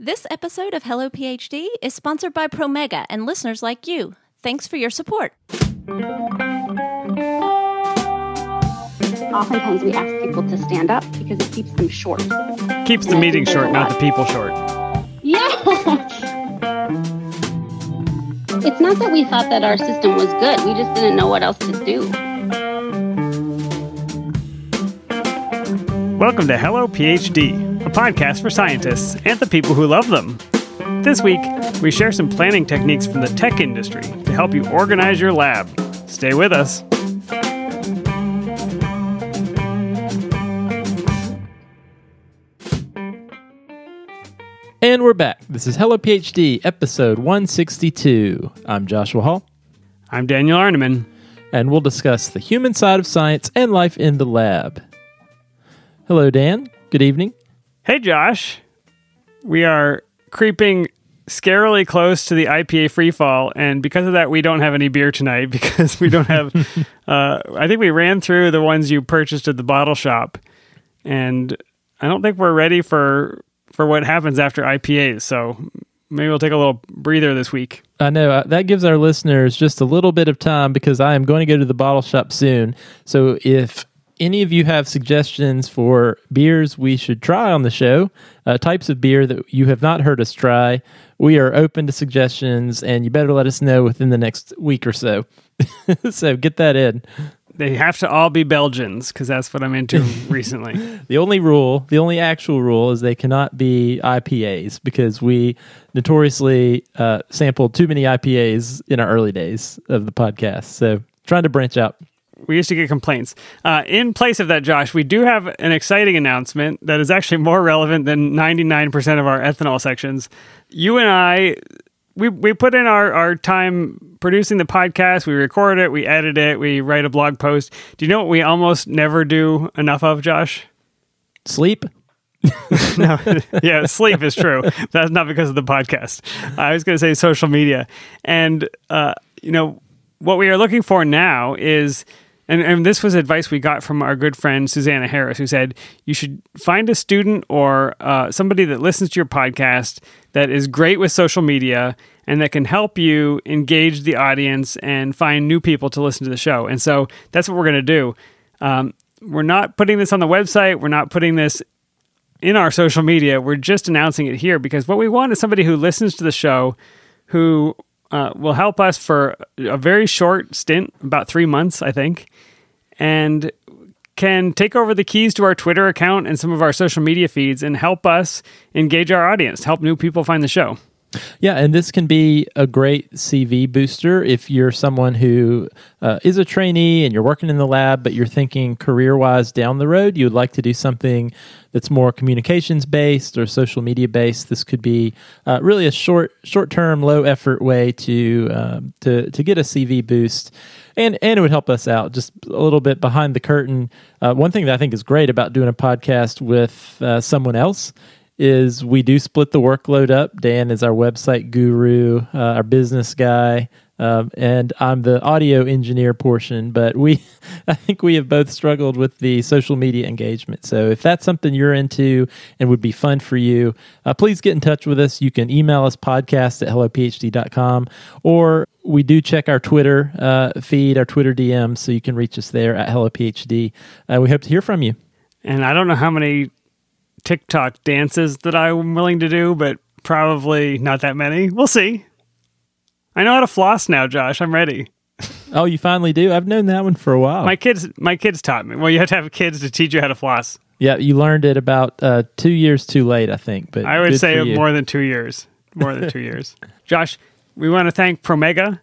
This episode of Hello PhD is sponsored by Promega and listeners like you. Thanks for your support. Oftentimes, we ask people to stand up because it keeps them short. Keeps the meeting short, not the people short. Yeah. It's not that we thought that our system was good, we just didn't know what else to do. Welcome to Hello PhD, a podcast for scientists and the people who love them. This week, we share some planning techniques from the tech industry to help you organize your lab. Stay with us. And we're back. This is Hello PhD, episode 162. I'm Joshua Hall, I'm Daniel Arneman. and we'll discuss the human side of science and life in the lab. Hello, Dan. Good evening. Hey, Josh. We are creeping scarily close to the IPA free fall, and because of that, we don't have any beer tonight because we don't have. uh, I think we ran through the ones you purchased at the bottle shop, and I don't think we're ready for for what happens after IPAs. So maybe we'll take a little breather this week. I know uh, that gives our listeners just a little bit of time because I am going to go to the bottle shop soon. So if any of you have suggestions for beers we should try on the show, uh, types of beer that you have not heard us try, we are open to suggestions and you better let us know within the next week or so. so get that in. They have to all be Belgians because that's what I'm into recently. The only rule, the only actual rule is they cannot be IPAs because we notoriously uh, sampled too many IPAs in our early days of the podcast. So trying to branch out. We used to get complaints. Uh, in place of that, Josh, we do have an exciting announcement that is actually more relevant than 99% of our ethanol sections. You and I, we, we put in our, our time producing the podcast. We record it, we edit it, we write a blog post. Do you know what we almost never do enough of, Josh? Sleep. no, yeah, sleep is true. That's not because of the podcast. I was going to say social media, and uh, you know what we are looking for now is, and, and this was advice we got from our good friend Susanna Harris, who said you should find a student or uh, somebody that listens to your podcast that is great with social media and that can help you engage the audience and find new people to listen to the show. And so that's what we're going to do. Um, we're not putting this on the website. We're not putting this in our social media. We're just announcing it here because what we want is somebody who listens to the show who uh, will help us for a very short stint, about three months, I think, and can take over the keys to our Twitter account and some of our social media feeds and help us engage our audience, help new people find the show. Yeah, and this can be a great CV booster if you're someone who uh, is a trainee and you're working in the lab, but you're thinking career wise down the road. You would like to do something that's more communications based or social media based. This could be uh, really a short short term, low effort way to um, to to get a CV boost. And, and it would help us out just a little bit behind the curtain. Uh, one thing that I think is great about doing a podcast with uh, someone else is we do split the workload up. Dan is our website guru, uh, our business guy, um, and I'm the audio engineer portion. But we, I think we have both struggled with the social media engagement. So if that's something you're into and would be fun for you, uh, please get in touch with us. You can email us podcast at hellophd.com or we do check our Twitter uh, feed, our Twitter DM, so you can reach us there at hellophd. Uh, we hope to hear from you. And I don't know how many TikTok dances that I'm willing to do, but probably not that many. We'll see. I know how to floss now, Josh. I'm ready. Oh, you finally do? I've known that one for a while. My kids, my kids taught me. Well, you have to have kids to teach you how to floss. Yeah, you learned it about uh, two years too late, I think. But I would say more than two years. More than two years. Josh, we want to thank Promega.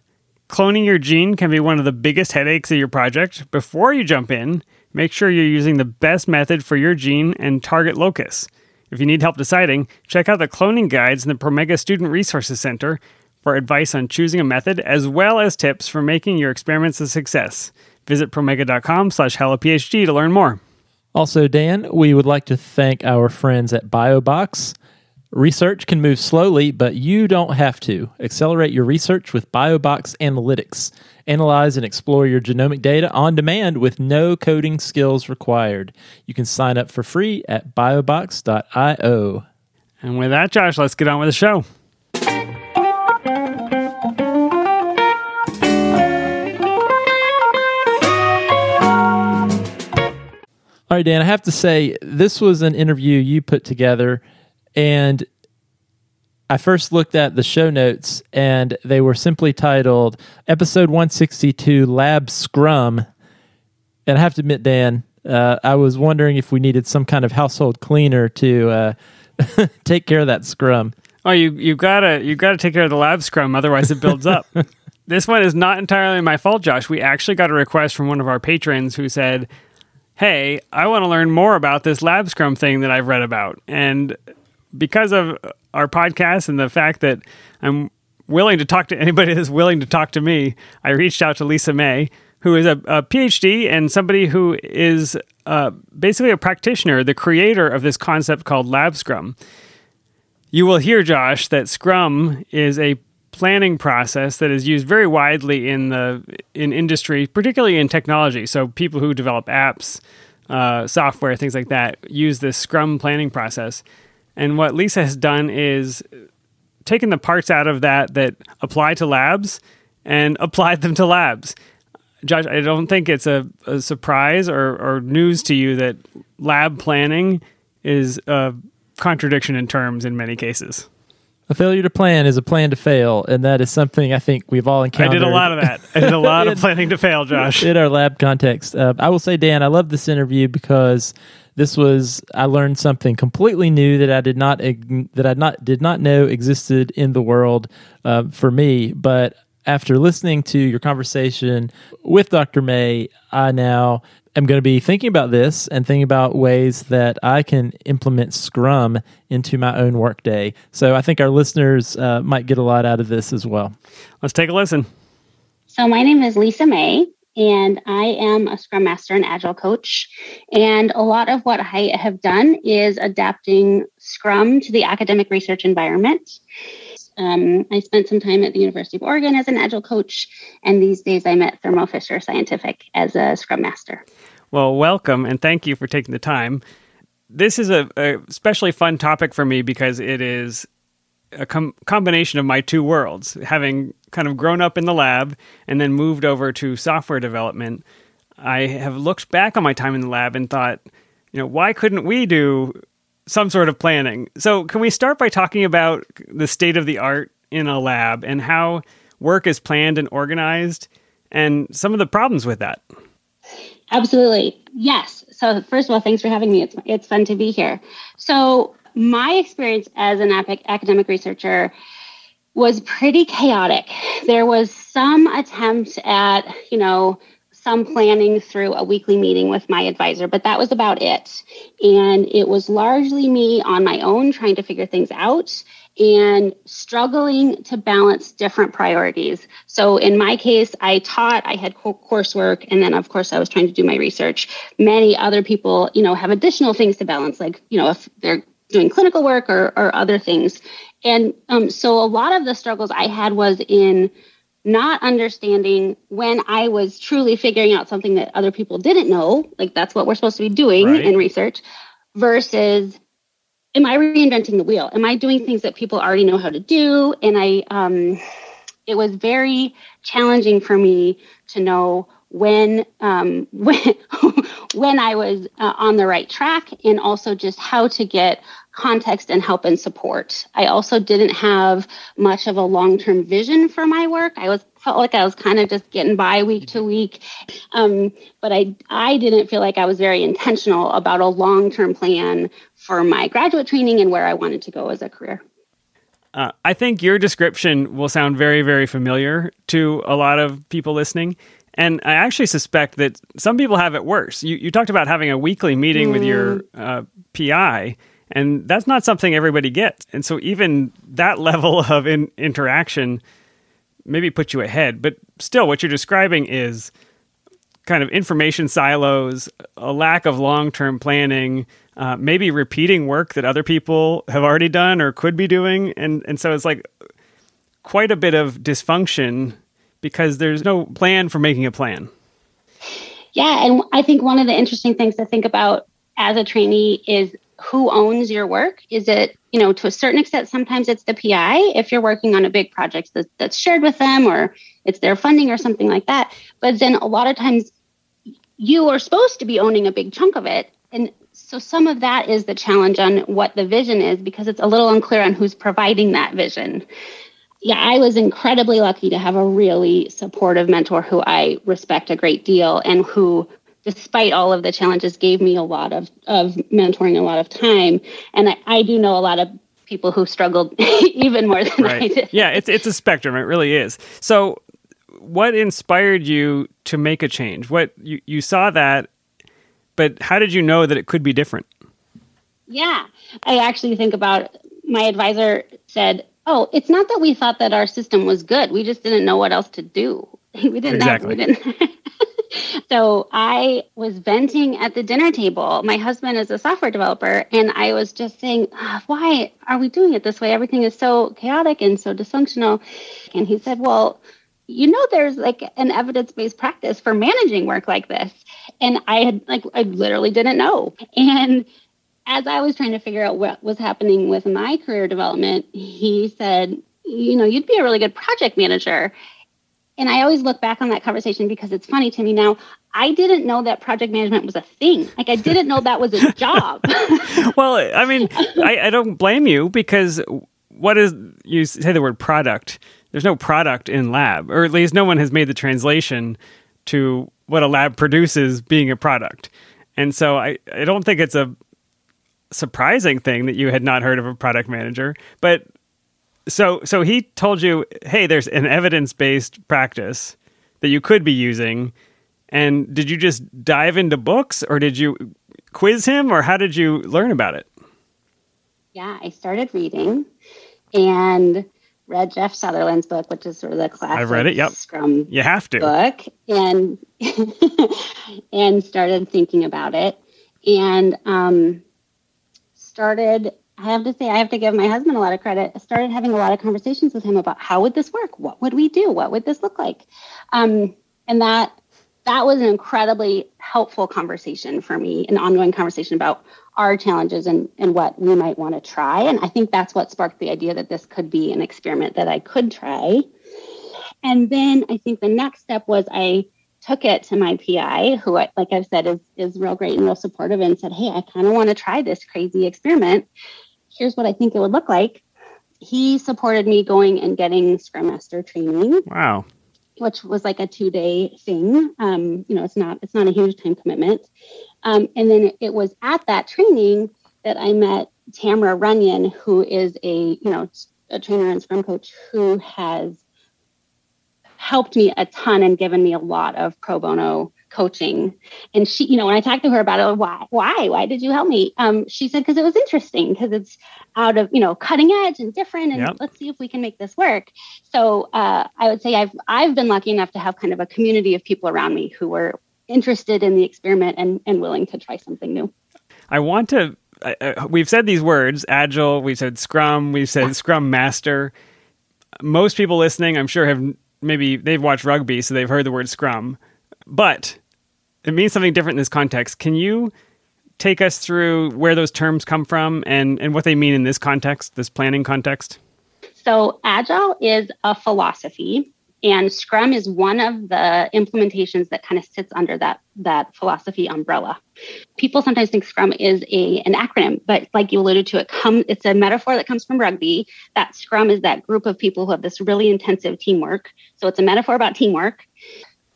Cloning your gene can be one of the biggest headaches of your project. Before you jump in, make sure you're using the best method for your gene and target locus. If you need help deciding, check out the cloning guides in the Promega Student Resources Center for advice on choosing a method as well as tips for making your experiments a success. Visit promega.com slash hellophd to learn more. Also, Dan, we would like to thank our friends at BioBox. Research can move slowly, but you don't have to. Accelerate your research with BioBox Analytics. Analyze and explore your genomic data on demand with no coding skills required. You can sign up for free at biobox.io. And with that, Josh, let's get on with the show. All right, Dan, I have to say, this was an interview you put together, and I first looked at the show notes, and they were simply titled Episode 162 Lab Scrum. And I have to admit, Dan, uh, I was wondering if we needed some kind of household cleaner to uh, take care of that scrum. Oh, you you gotta you gotta take care of the lab scrum, otherwise it builds up. this one is not entirely my fault, Josh. We actually got a request from one of our patrons who said, "Hey, I want to learn more about this lab scrum thing that I've read about." And because of our podcast and the fact that I'm willing to talk to anybody that's willing to talk to me, I reached out to Lisa May, who is a, a PhD and somebody who is uh, basically a practitioner, the creator of this concept called Lab Scrum. You will hear, Josh, that Scrum is a planning process that is used very widely in the in industry, particularly in technology. So people who develop apps, uh, software, things like that, use this Scrum planning process. And what Lisa has done is taken the parts out of that that apply to labs and applied them to labs. Josh, I don't think it's a, a surprise or, or news to you that lab planning is a contradiction in terms in many cases. A failure to plan is a plan to fail, and that is something I think we've all encountered. I did a lot of that. I did a lot of planning to fail, Josh. in our lab context. Uh, I will say, Dan, I love this interview because this was I learned something completely new that I did not that I not did not know existed in the world uh, for me. But after listening to your conversation with Dr. May, I now am going to be thinking about this and thinking about ways that I can implement Scrum into my own workday. So I think our listeners uh, might get a lot out of this as well. Let's take a listen. So my name is Lisa May, and I am a Scrum Master and Agile coach. And a lot of what I have done is adapting Scrum to the academic research environment. Um, I spent some time at the University of Oregon as an Agile coach, and these days I'm at Thermo Fisher Scientific as a Scrum Master. Well, welcome and thank you for taking the time. This is a, a especially fun topic for me because it is a com- combination of my two worlds, having kind of grown up in the lab and then moved over to software development. I have looked back on my time in the lab and thought, you know, why couldn't we do some sort of planning? So, can we start by talking about the state of the art in a lab and how work is planned and organized and some of the problems with that? Absolutely. Yes. So first of all, thanks for having me. It's it's fun to be here. So my experience as an academic researcher was pretty chaotic. There was some attempt at, you know, some planning through a weekly meeting with my advisor, but that was about it. And it was largely me on my own trying to figure things out and struggling to balance different priorities. So in my case, I taught, I had co- coursework, and then of course I was trying to do my research. Many other people, you know, have additional things to balance, like, you know, if they're doing clinical work or, or other things. And um, so a lot of the struggles I had was in not understanding when I was truly figuring out something that other people didn't know, like that's what we're supposed to be doing Right. in research, versus am I reinventing the wheel? Am I doing things that people already know how to do? And I, um, it was very challenging for me to know when um, when when I was uh, on the right track, and also just how to get context and help and support. I also didn't have much of a long term vision for my work. I was felt like I was kind of just getting by week to week, um, but I I didn't feel like I was very intentional about a long term plan for my graduate training and where I wanted to go as a career. Uh, I think your description will sound very, very familiar to a lot of people listening. And I actually suspect that some people have it worse. You, you talked about having a weekly meeting with your uh, PI, and that's not something everybody gets. And so, even that level of in, interaction maybe puts you ahead. But still, what you're describing is kind of information silos, a lack of long term planning, uh, maybe repeating work that other people have already done or could be doing. And, and so it's like quite a bit of dysfunction because there's no plan for making a plan. Yeah, and I think one of the interesting things to think about as a trainee is who owns your work? Is it, you know, to a certain extent, sometimes it's the PI if you're working on a big project that, that's shared with them or it's their funding or something like that. But then a lot of times you are supposed to be owning a big chunk of it. And so some of that is the challenge on what the vision is because it's a little unclear on who's providing that vision. Yeah, I was incredibly lucky to have a really supportive mentor who I respect a great deal and who despite all of the challenges gave me a lot of, of mentoring a lot of time and I, I do know a lot of people who struggled even more than right. I did. Yeah, it's it's a spectrum. It really is. So, what inspired you to make a change? What you you saw that, but how did you know that it could be different? Yeah, I actually think about my advisor said, "Oh, it's not that we thought that our system was good. We just didn't know what else to do. we didn't exactly. know. We didn't." so I was venting at the dinner table. My husband is a software developer, and I was just saying, oh, "Why are we doing it this way? Everything is so chaotic and so dysfunctional." And he said, "Well." You know, there's like an evidence based practice for managing work like this. And I had, like, I literally didn't know. And as I was trying to figure out what was happening with my career development, he said, You know, you'd be a really good project manager. And I always look back on that conversation because it's funny to me now. I didn't know that project management was a thing. Like I didn't know that was a job. well, I mean, I, I, don't blame you because what is you say the word product? There's no product in lab, or at least no one has made the translation to what a lab produces being a product. And so I, I don't think it's a surprising thing that you had not heard of a product manager. But so so he told you, hey, there's an evidence based practice that you could be using. And did you just dive into books or did you quiz him or how did you learn about it? Yeah, I started reading and read Jeff Sutherland's book, which is sort of the classic I've read it, yep. Scrum you have to. book, and and started thinking about it, and um, started I have to say, I have to give my husband a lot of credit. I started having a lot of conversations with him about how would this work? What would we do? What would this look like? Um, and that that was an incredibly helpful conversation for me, an ongoing conversation about our challenges and, and what we might want to try. And I think that's what sparked the idea that this could be an experiment that I could try. And then I think the next step was I took it to my PI, who, like I've said, is, is real great and real supportive, and said, Hey, I kind of want to try this crazy experiment here's what I think it would look like. He supported me going and getting Scrum Master training. Wow. Which was like a two day thing. Um, you know, it's not it's not a huge time commitment. Um, and then it, it was at that training that I met Tamara Runyon, who is a you know a trainer and Scrum coach who has helped me a ton and given me a lot of pro bono coaching. And she, you know, when I talked to her about it, why, why, why did you help me? Um, she said, because it was interesting, because it's out of, you know, cutting edge and different. And yep. let's see if we can make this work. So uh, I would say I've, I've been lucky enough to have kind of a community of people around me who were interested in the experiment and, and willing to try something new. I want to, uh, we've said these words, agile, we've said scrum, we've said scrum master. Most people listening, I'm sure have maybe they've watched rugby, so they've heard the word scrum. But it means something different in this context. Can you take us through where those terms come from and, and what they mean in this context, this planning context? So, Agile is a philosophy, and Scrum is one of the implementations that kind of sits under that, that philosophy umbrella. People sometimes think Scrum is a, an acronym, but like you alluded to, it come, it's a metaphor that comes from rugby. That Scrum is that group of people who have this really intensive teamwork. So, it's a metaphor about teamwork.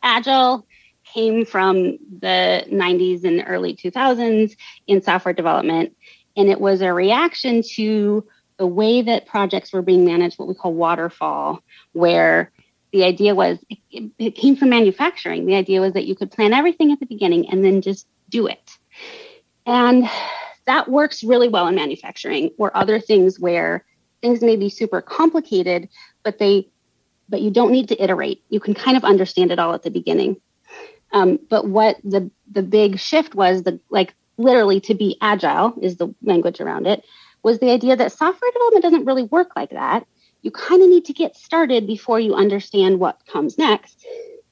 Agile came from the 90s and early 2000s in software development. And it was a reaction to the way that projects were being managed, what we call waterfall, where the idea was it, it, came from manufacturing. The idea was that you could plan everything at the beginning and then just do it. And that works really well in manufacturing or other things where things may be super complicated, but they but you don't need to iterate. You can kind of understand it all at the beginning. Um, but what the the big shift was the like literally to be agile is the language around it was the idea that software development doesn't really work like that. You kind of need to get started before you understand what comes next.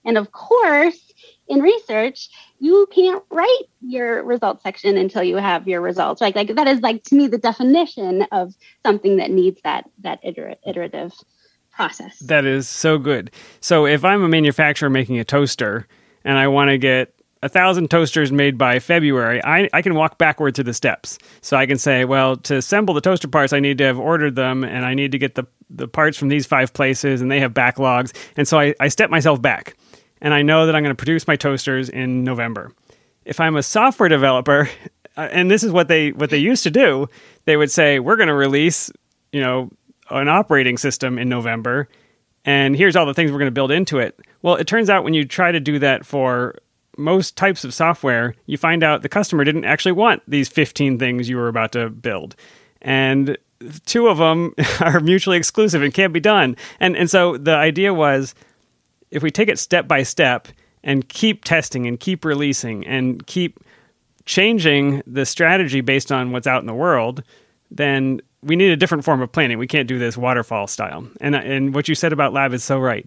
And of course, in research, you can't write your results section until you have your results. Right? Like that is like to me the definition of something that needs that that iterative process. That is so good. So if I'm a manufacturer making a toaster and I want to get a thousand toasters made by February, I, I can walk backward through the steps. So I can say, well, to assemble the toaster parts, I need to have ordered them and I need to get the, the parts from these five places and they have backlogs. And so I, I step myself back and I know that I'm going to produce my toasters in November. If I'm a software developer, uh, and this is what they what they used to do, they would say, we're going to release, you know, an operating system in November and here's all the things we're going to build into it. Well, it turns out when you try to do that for most types of software, you find out the customer didn't actually want these 15 things you were about to build. And two of them are mutually exclusive and can't be done. And and so the idea was if we take it step by step and keep testing and keep releasing and keep changing the strategy based on what's out in the world, then we need a different form of planning. We can't do this waterfall style. And and what you said about lab is so right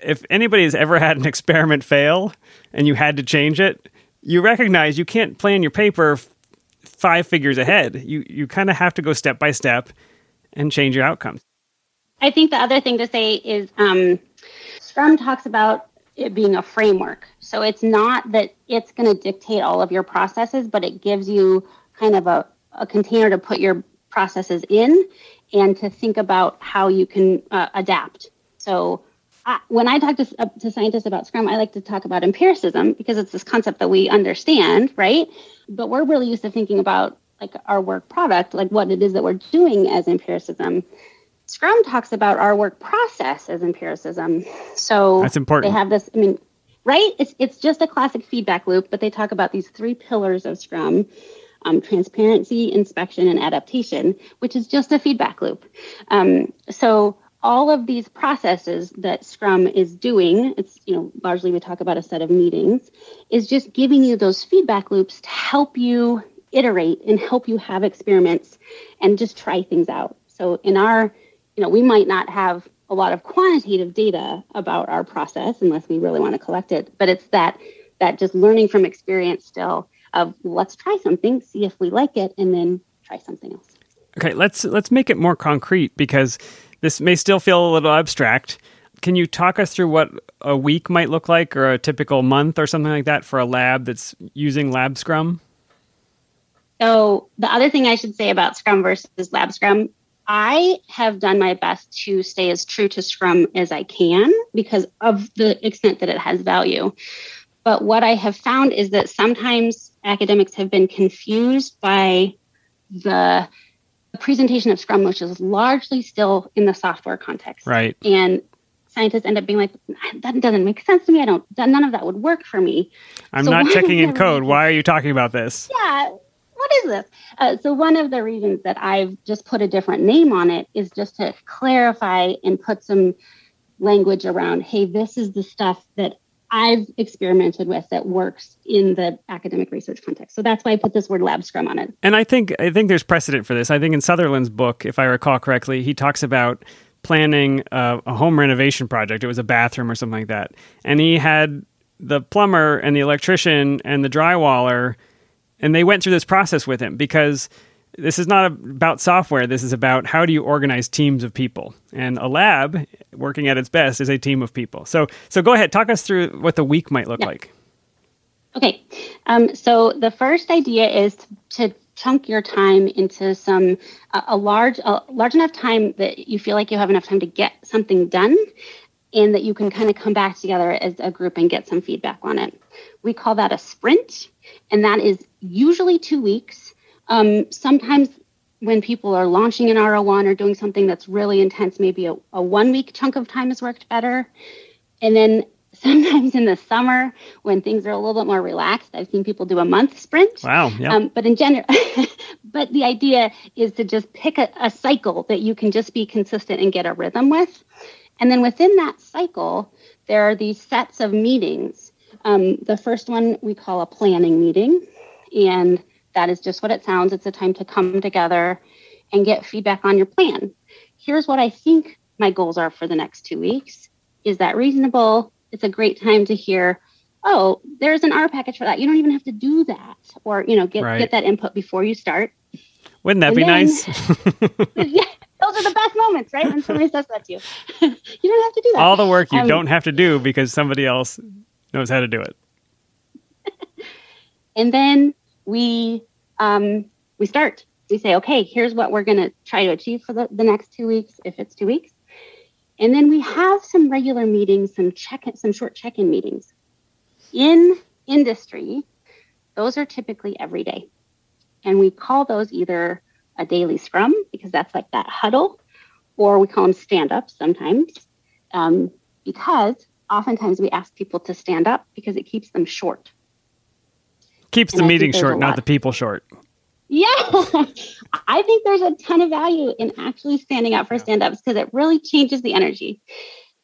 if anybody has ever had an experiment fail and you had to change it, you recognize you can't plan your paper f- five figures ahead. You you kind of have to go step by step and change your outcomes. I think the other thing to say is um, Scrum talks about it being a framework. So it's not that it's going to dictate all of your processes, but it gives you kind of a, a container to put your processes in and to think about how you can uh, adapt. So when I talk to, uh, to scientists about Scrum, I like to talk about empiricism because it's this concept that we understand, right? But we're really used to thinking about like our work product, like what it is that we're doing as empiricism. Scrum talks about our work process as empiricism. So that's important. They have this, I mean, right? It's it's just a classic feedback loop, but they talk about these three pillars of Scrum. Um, transparency, inspection, and adaptation, which is just a feedback loop. Um, so all of these processes that Scrum is doing, it's, you know, largely we talk about a set of meetings, is just giving you those feedback loops to help you iterate and help you have experiments and just try things out. So in our, you know, we might not have a lot of quantitative data about our process unless we really want to collect it, but it's that that just learning from experience still of let's try something, see if we like it, and then try something else. Okay, let's let's make it more concrete because this may still feel a little abstract. Can you talk us through what a week might look like or a typical month or something like that for a lab that's using Lab Scrum? So, the other thing I should say about Scrum versus Lab Scrum, I have done my best to stay as true to Scrum as I can because of the extent that it has value. But what I have found is that sometimes academics have been confused by the presentation of Scrum, which is largely still in the software context. Right. And scientists end up being like, that doesn't make sense to me. I don't, none of that would work for me. I'm so not checking in code. Why are you talking about this? Yeah. What is this? Uh, so, one of the reasons that I've just put a different name on it is just to clarify and put some language around hey, this is the stuff that I've experimented with that works in the academic research context. So that's why I put this word lab scrum on it. And I think I think there's precedent for this. I think in Sutherland's book, if I recall correctly, he talks about planning a, a home renovation project. It was a bathroom or something like that. And he had the plumber and the electrician and the drywaller and they went through this process with him because this is not about software. This is about how do you organize teams of people. And a lab, working at its best, is a team of people. So, so go ahead, talk us through what the week might look yeah. like. Okay, um, so the first idea is to, to chunk your time into some a, a large a large enough time that you feel like you have enough time to get something done and that you can kind of come back together as a group and get some feedback on it. We call that a sprint, and that is usually two weeks. Um, sometimes when people are launching an R01 or doing something that's really intense, maybe a, a one week chunk of time has worked better. And then sometimes in the summer when things are a little bit more relaxed, I've seen people do a month sprint. Wow. Yeah. Um, but in general, but the idea is to just pick a, a cycle that you can just be consistent and get a rhythm with. And then within that cycle, there are these sets of meetings. Um, the first one we call a planning meeting. And that is just what it sounds. It's a time to come together and get feedback on your plan. Here's what I think my goals are for the next two weeks. Is that reasonable? It's a great time to hear oh, there's an R package for that. You don't even have to do that, or you know, get Right. get that input before you start. Wouldn't that And be then- nice? yeah, those are the best moments, right? When somebody says that to you, you don't have to do that. All the work you Um, don't have to do because somebody else knows how to do it. and then we um, we start. We say, okay, here's what we're going to try to achieve for the, the next two weeks, if it's two weeks, and then we have some regular meetings, some check, some short check-in meetings. In industry, those are typically every day, and we call those either a daily scrum because that's like that huddle, or we call them stand-ups sometimes, um, because oftentimes we ask people to stand up because it keeps them short. Keeps the meeting short, not the people short. Yeah, I think there's a ton of value in actually standing up for stand ups because it really changes the energy.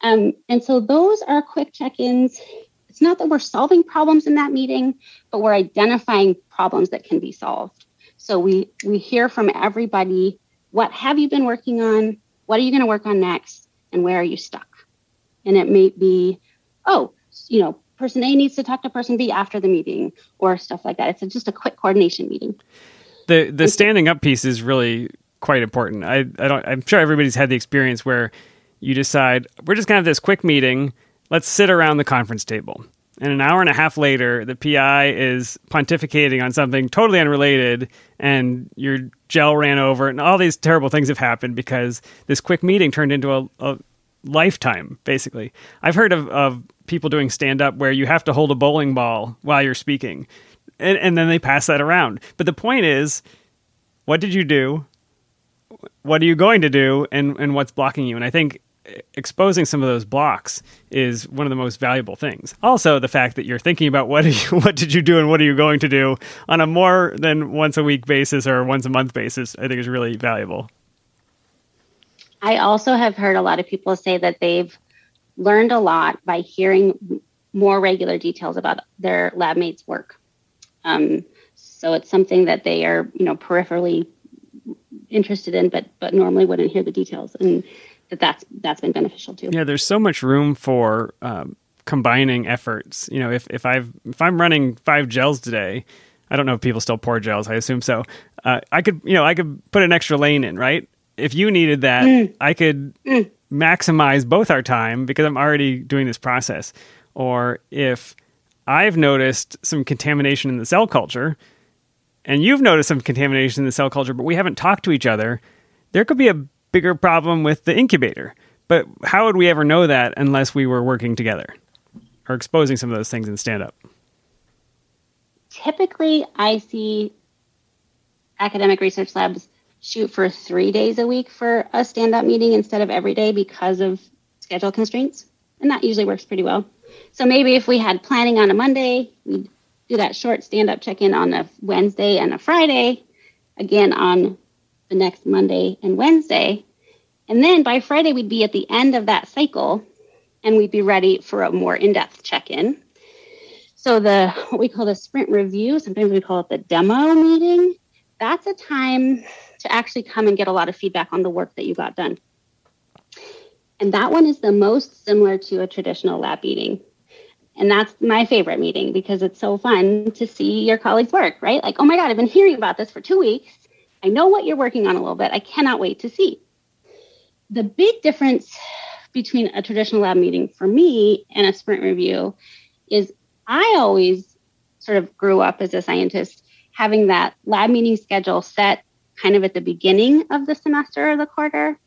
Um, and so those are quick check ins. It's not that we're solving problems in that meeting, but we're identifying problems that can be solved. So we we hear from everybody what have you been working on? What are you going to work on next? And where are you stuck? And it may be, oh, you know, person A needs to talk to person B after the meeting or stuff like that. It's just a quick coordination meeting. The the standing up piece is really quite important. I, I don't I'm sure everybody's had the experience where you decide we're just gonna have this quick meeting, let's sit around the conference table. And an hour and a half later, the PI is pontificating on something totally unrelated, and your gel ran over, and all these terrible things have happened because this quick meeting turned into a, a lifetime, basically. I've heard of, of people doing stand up where you have to hold a bowling ball while you're speaking, and, and then they pass that around. But the point is, what did you do? What are you going to do? And, and what's blocking you? And I think exposing some of those blocks is one of the most valuable things. Also, the fact that you're thinking about what you, what did you do and what are you going to do on a more than once a week basis or once a month basis, I think is really valuable. I also have heard a lot of people say that they've learned a lot by hearing more regular details about their lab mates' work. Um, so it's something that they are, you know, peripherally interested in, but but normally wouldn't hear the details, and that that's that's been beneficial too. Yeah, there's so much room for um, combining efforts. You know, if if I've if I'm running five gels today, I don't know if people still pour gels. I assume so. Uh, I could, you know, I could put an extra lane in, right? If you needed that, I could maximize both our time because I'm already doing this process. Or if I've noticed some contamination in the cell culture, and you've noticed some contamination in the cell culture, but we haven't talked to each other, there could be a bigger problem with the incubator. But how would we ever know that unless we were working together or exposing some of those things in stand up? Typically, I see academic research labs shoot for three days a week for a stand-up meeting instead of every day because of schedule constraints, and that usually works pretty well. So maybe if we had planning on a Monday, we'd do that short stand-up check-in on a Wednesday and a Friday, again on the next Monday and Wednesday, and then by Friday we'd be at the end of that cycle, and we'd be ready for a more in-depth check-in. So the what we call the sprint review, sometimes we call it the demo meeting. That's a time to actually come and get a lot of feedback on the work that you got done. And that one is the most similar to a traditional lab meeting. And that's my favorite meeting because it's so fun to see your colleagues work, right? Like, oh my God, I've been hearing about this for two weeks. I know what you're working on a little bit. I cannot wait to see. The big difference between a traditional lab meeting for me and a sprint review is I always sort of grew up as a scientist having that lab meeting schedule set kind of at the beginning of the semester or the quarter.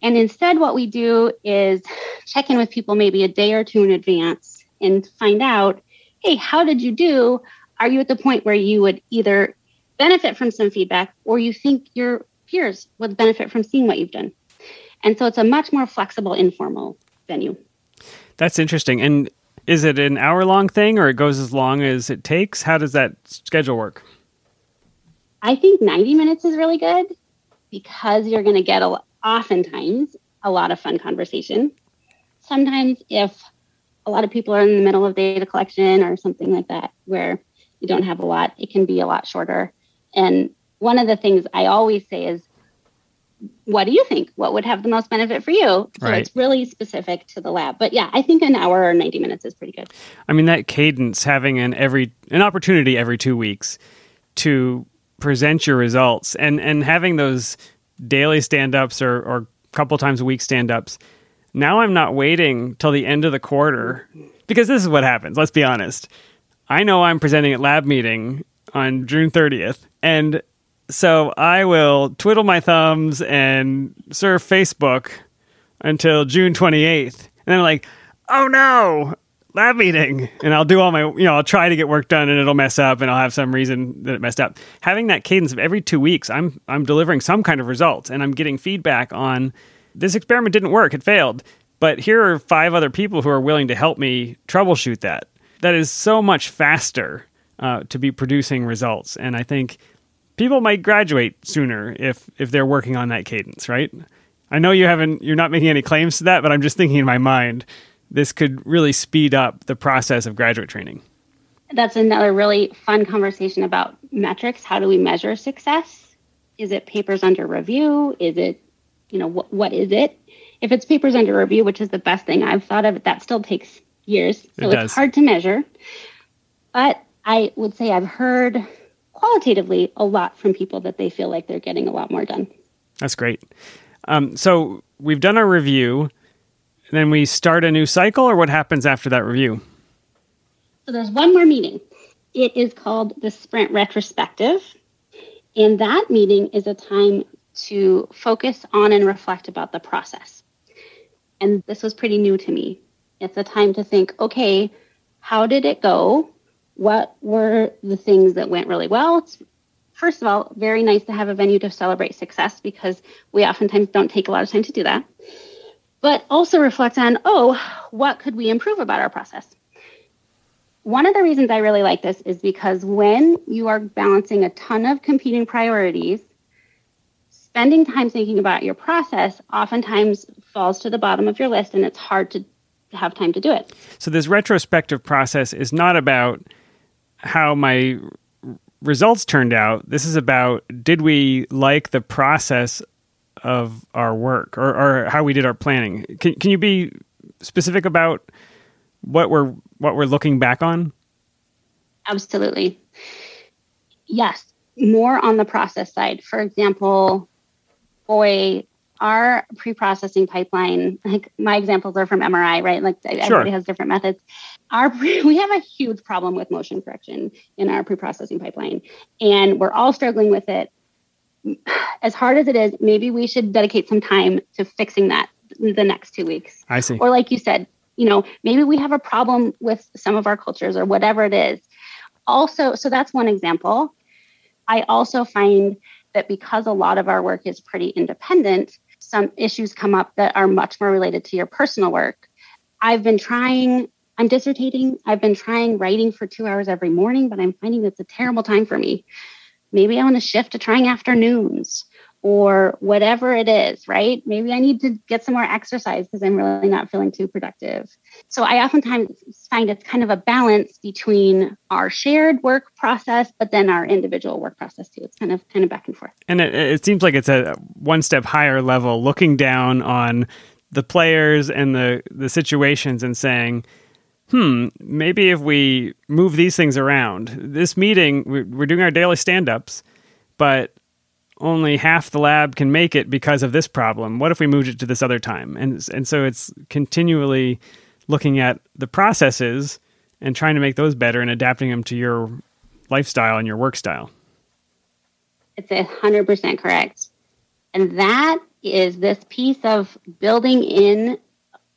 And instead, what we do is check in with people maybe a day or two in advance and find out hey, how did you do? Are you at the point where you would either benefit from some feedback or you think your peers would benefit from seeing what you've done? And so it's a much more flexible, informal venue. That's interesting. And is it an hour long thing or it goes as long as it takes? How does that schedule work? I think 90 minutes is really good because you're going to get a, oftentimes a lot of fun conversation. Sometimes, if a lot of people are in the middle of data collection or something like that, where you don't have a lot, it can be a lot shorter. And one of the things I always say is what do you think? What would have the most benefit for you? So Right. it's really specific to the lab. But yeah, I think an hour or 90 minutes is pretty good. I mean that cadence having an every an opportunity every 2 weeks to present your results and and having those daily stand-ups or or couple times a week stand-ups. Now I'm not waiting till the end of the quarter because this is what happens, let's be honest. I know I'm presenting at lab meeting on June 30th and so I will twiddle my thumbs and surf Facebook until June 28th. And then I'm like, oh no, lab meeting. And I'll do all my, you know, I'll try to get work done and it'll mess up and I'll have some reason that it messed up. Having that cadence of every two weeks, I'm, I'm delivering some kind of results and I'm getting feedback on this experiment didn't work, it failed. But here are five other people who are willing to help me troubleshoot that. That is so much faster uh, to be producing results. And I think people might graduate sooner if if they're working on that cadence, right? I know you haven't you're not making any claims to that, but I'm just thinking in my mind this could really speed up the process of graduate training. That's another really fun conversation about metrics. How do we measure success? Is it papers under review? Is it, you know, what, what is it? If it's papers under review, which is the best thing I've thought of, that still takes years. So It it's hard to measure. But I would say I've heard qualitatively a lot from people that they feel like they're getting a lot more done. That's great. Um, so we've done our review, then we start a new cycle, or what happens after that review? So there's one more meeting. It is called the Sprint Retrospective. And that meeting is a time to focus on and reflect about the process. And this was pretty new to me. It's a time to think okay, how did it go? What were the things that went really well? It's, first of all, very nice to have a venue to celebrate success because we oftentimes don't take a lot of time to do that. But also reflect on, oh, what could we improve about our process? One of the reasons I really like this is because when you are balancing a ton of competing priorities, spending time thinking about your process oftentimes falls to the bottom of your list and it's hard to have time to do it. So this retrospective process is not about how my results turned out. This is about did we like the process of our work or, or how we did our planning. Can, can you be specific about what we're what we're looking back on? Absolutely. Yes, more on the process side. For example, boy, our pre-processing pipeline, like my examples are from MRI, right? Like everybody has different methods. Our pre- we have a huge problem with motion correction in our pre-processing pipeline, and we're all struggling with it. As hard as it is, maybe we should dedicate some time to fixing that the next two weeks. I see. Or like you said, you know, maybe we have a problem with some of our cultures or whatever it is. Also, so that's one example. I also find that because a lot of our work is pretty independent, some issues come up that are much more related to your personal work. I've been trying, I'm dissertating, I've been trying writing for two hours every morning, but I'm finding that's a terrible time for me. Maybe I want to shift to trying afternoons or whatever it is, right? Maybe I need to get some more exercise because I'm really not feeling too productive. So I oftentimes find it's kind of a balance between our shared work process, but then our individual work process too. It's kind of kind of back and forth. And it, it seems like it's a one step higher level, looking down on the players and the the situations and saying, "Hmm, maybe if we move these things around, this meeting we're, doing our daily stand ups, but only half the lab can make it because of this problem. What if we moved it to this other time?" And and so it's continually looking at the processes and trying to make those better and adapting them to your lifestyle and your work style. It's a hundred percent correct. And that is this piece of building in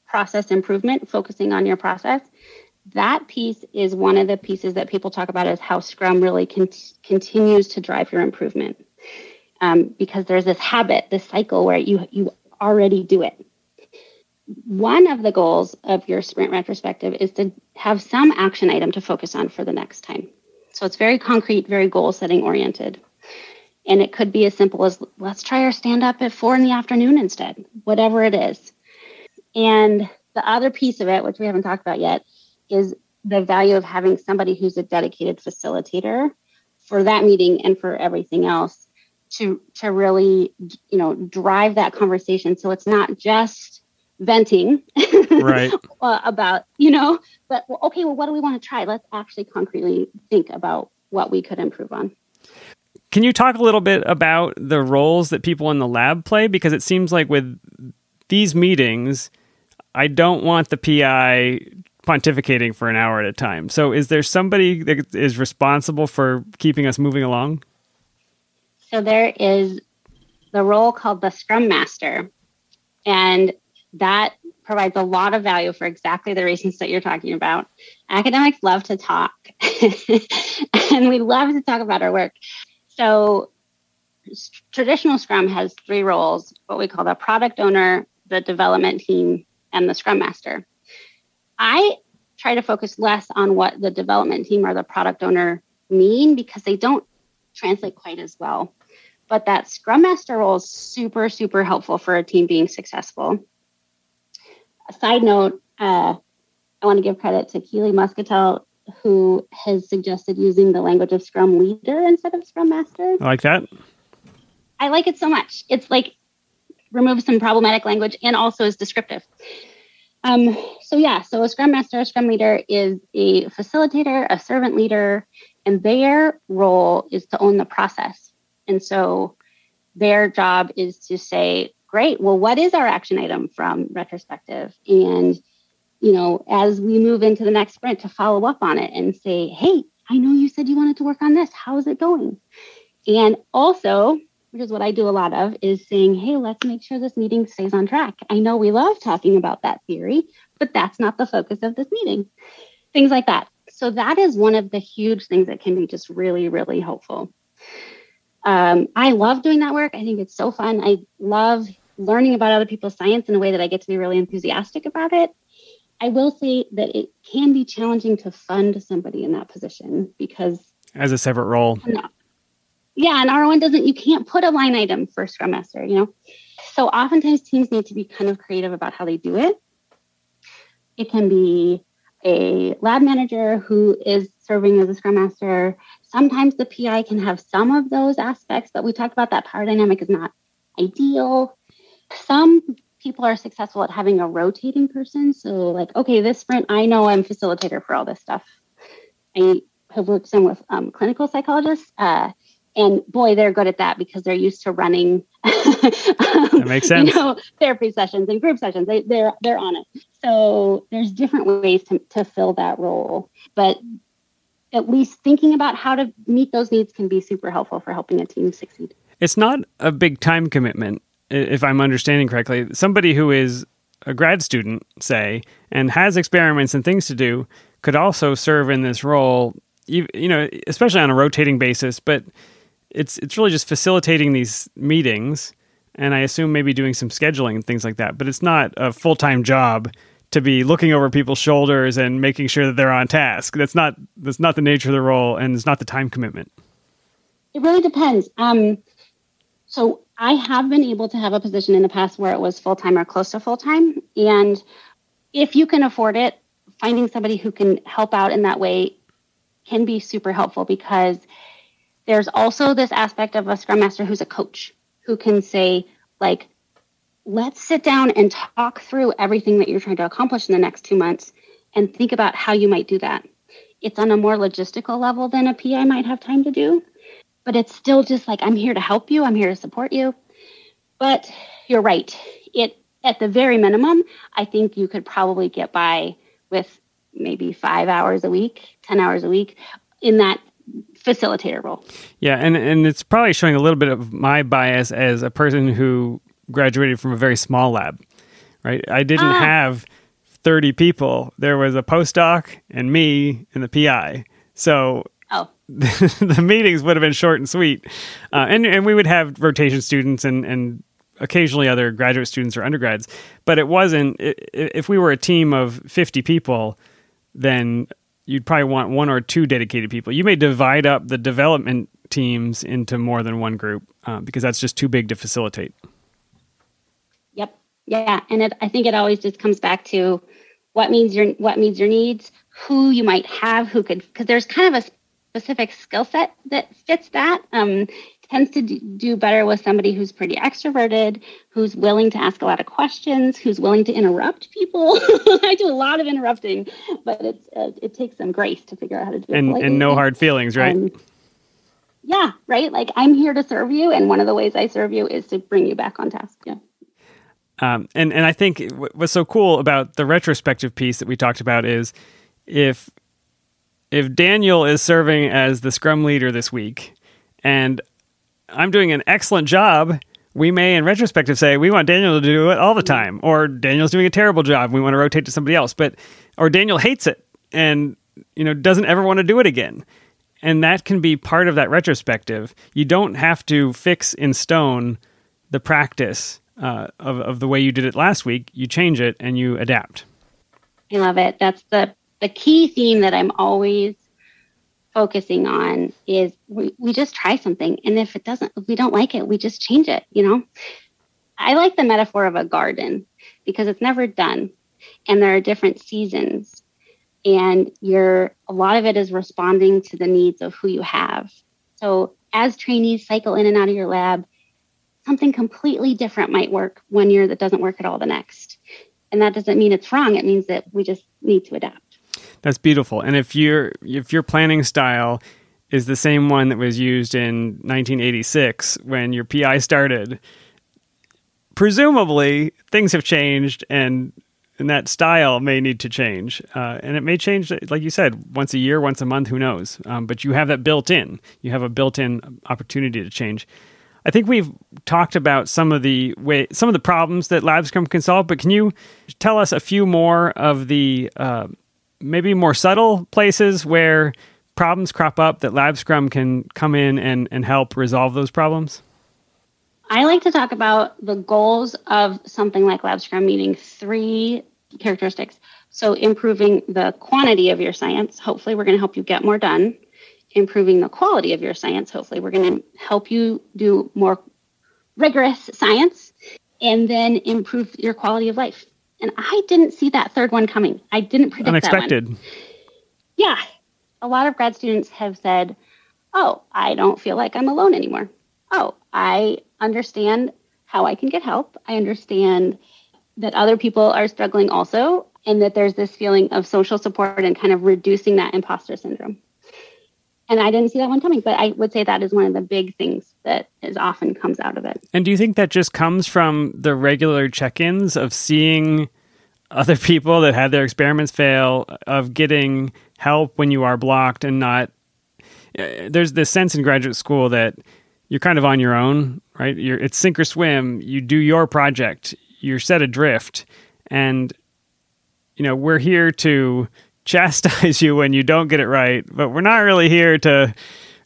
process improvement, focusing on your process. That piece is one of the pieces that people talk about is how Scrum really con- continues to drive your improvement. Um, because there's this habit, this cycle where you you already do it. One of the goals of your sprint retrospective is to have some action item to focus on for the next time. So it's very concrete, very goal setting oriented. And it could be as simple as let's try our stand up at four in the afternoon instead, whatever it is. And the other piece of it, which we haven't talked about yet, is the value of having somebody who's a dedicated facilitator for that meeting and for everything else to to really you know drive that conversation. So it's not just venting right. Uh, about you know but well, okay well what do we want to try? Let's actually concretely think about what we could improve on. Can you talk a little bit about the roles that people in the lab play? Because it seems like with these meetings i don't want the pi pontificating for an hour at a time so is there somebody that is responsible for keeping us moving along so there is the role called the Scrum Master, and that provides a lot of value for exactly the reasons that you're talking about. Academics love to talk, and we love to talk about our work. So traditional Scrum has three roles what we call the product owner, the development team, and the Scrum Master. I try to focus less on what the development team or the product owner mean because they don't translate quite as well. But that Scrum Master role is super, super helpful for a team being successful. A side note, uh, I want to give credit to Keely Muscatell, who has suggested using the language of Scrum Leader instead of Scrum Master. I like that. I like it so much. It's like removes some problematic language and also is descriptive. Um, so yeah, so a Scrum Master, a Scrum Leader is a facilitator, a servant leader, and their role is to own the process. And so their job is to say, great, well, what is our action item from retrospective? And, you know, as we move into the next sprint to follow up on it and say, hey, I know you said you wanted to work on this. How's it going? And also, which is what I do a lot of, is saying, hey, let's make sure this meeting stays on track. I know we love talking about that theory, but that's not the focus of this meeting. Things like that. So that is one of the huge things that can be just really, really helpful. Um, I love doing that work. I think it's so fun. I love learning about other people's science in a way that I get to be really enthusiastic about it. I will say that it can be challenging to fund somebody in that position because as a separate role. Yeah, and R1 doesn't, you can't put a line item for Scrum Master, you know? So oftentimes teams need to be kind of creative about how they do it. It can be a lab manager who is serving as a scrum master. Sometimes the PI can have some of those aspects, but we talked about that power dynamic is not ideal. Some people are successful at having a rotating person. So, like, okay, this sprint, I know I'm facilitator for all this stuff. I have worked some with um, clinical psychologists. Uh, and boy, they're good at that because they're used to running. that makes sense. You know, therapy sessions and group sessions. They, they're they're on it. So there's different ways to to fill that role, but at least thinking about how to meet those needs can be super helpful for helping a team succeed. It's not a big time commitment, if I'm understanding correctly. Somebody who is a grad student, say, and has experiments and things to do, could also serve in this role. You, you know, especially on a rotating basis, but it's it's really just facilitating these meetings and I assume maybe doing some scheduling and things like that. But it's not a full time job to be looking over people's shoulders and making sure that they're on task. That's not that's not the nature of the role, and it's not the time commitment. It really depends. Um, so I have been able to have a position in the past where it was full time or close to full time, and if you can afford it, finding somebody who can help out in that way can be super helpful because there's also this aspect of a scrum master who's a coach who can say, like, let's sit down and talk through everything that you're trying to accomplish in the next two months and think about how you might do that. It's on a more logistical level than a PI might have time to do, but it's still just like, I'm here to help you, I'm here to support you. But you're right. It at the very minimum, I think you could probably get by with maybe five hours a week, 10 hours a week in that facilitator role. Yeah, and and it's probably showing a little bit of my bias as a person who graduated from a very small lab. Right? I didn't ah. have 30 people. There was a postdoc and me and the PI. So oh. the meetings would have been short and sweet. Uh, and and we would have rotation students and and occasionally other graduate students or undergrads, but it wasn't if we were a team of 50 people, then you'd probably want one or two dedicated people. You may divide up the development teams into more than one group uh, because that's just too big to facilitate. Yep. Yeah, and it, I think it always just comes back to what means your what means your needs, who you might have who could because there's kind of a specific skill set that fits that. Um, tends to do better with somebody who's pretty extroverted, who's willing to ask a lot of questions, who's willing to interrupt people. I do a lot of interrupting, but it's uh, it takes some grace to figure out how to do it. And, and no hard feelings, right? Um, yeah, right. Like I'm here to serve you, and one of the ways I serve you is to bring you back on task. Yeah. Um, and and I think what's so cool about the retrospective piece that we talked about is if if Daniel is serving as the scrum leader this week and I'm doing an excellent job, we may in retrospective say we want Daniel to do it all the time or Daniel's doing a terrible job, we want to rotate to somebody else, but or Daniel hates it and you know doesn't ever want to do it again. And that can be part of that retrospective. You don't have to fix in stone the practice uh, of, of the way you did it last week. You change it and you adapt. I love it. That's the the key theme that I'm always focusing on is we, we just try something. And if it doesn't, if we don't like it, we just change it, you know? I like the metaphor of a garden because it's never done and there are different seasons. And you're a lot of it is responding to the needs of who you have. So as trainees cycle in and out of your lab, something completely different might work one year that doesn't work at all the next. And that doesn't mean it's wrong. It means that we just need to adapt. That's beautiful. And if your if your planning style is the same one that was used in 1986 when your PI started, presumably things have changed and and that style may need to change. Uh, and it may change, like you said, once a year, once a month, who knows? Um, but you have that built in. You have a built in opportunity to change. I think we've talked about some of the way, some of the problems that LabScrum can solve, but can you tell us a few more of the uh, maybe more subtle places where problems crop up that Lab Scrum can come in and, and help resolve those problems? I like to talk about the goals of something like Lab Scrum meeting three characteristics. So, improving the quantity of your science. Hopefully, we're going to help you get more done. Improving the quality of your science. Hopefully, we're going to help you do more rigorous science and then improve your quality of life. And I didn't see that third one coming. I didn't predict Unexpected. Yeah. A lot of grad students have said, oh, I don't feel like I'm alone anymore. Oh, I understand how I can get help. I understand that other people are struggling also, and that there's this feeling of social support and kind of reducing that imposter syndrome. And I didn't see that one coming, but I would say that is one of the big things that is often comes out of it. And do you think that just comes from the regular check-ins of seeing other people that had their experiments fail, of getting help when you are blocked and not uh, there's this sense in graduate school that you're kind of on your own, right? You're it's sink or swim. You do your project. You're set adrift, and you know we're here to chastise you when you don't get it right, but we're not really here to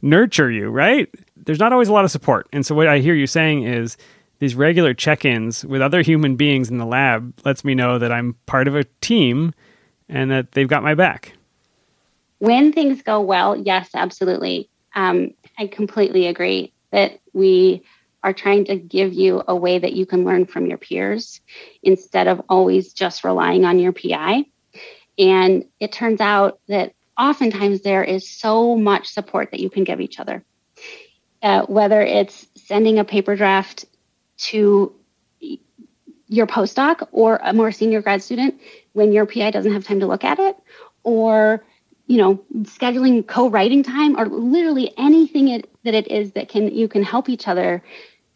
nurture you, right? There's not always a lot of support. And so what I hear you saying is these regular check-ins with other human beings in the lab lets me know that I'm part of a team and that they've got my back. When things go well, yes, absolutely. Um, I completely agree that we are trying to give you a way that you can learn from your peers instead of always just relying on your PI. And it turns out that oftentimes there is so much support that you can give each other. Uh, whether it's sending a paper draft to your postdoc or a more senior grad student when your PI doesn't have time to look at it, or you know scheduling co-writing time, or literally anything it, that it is that can you can help each other.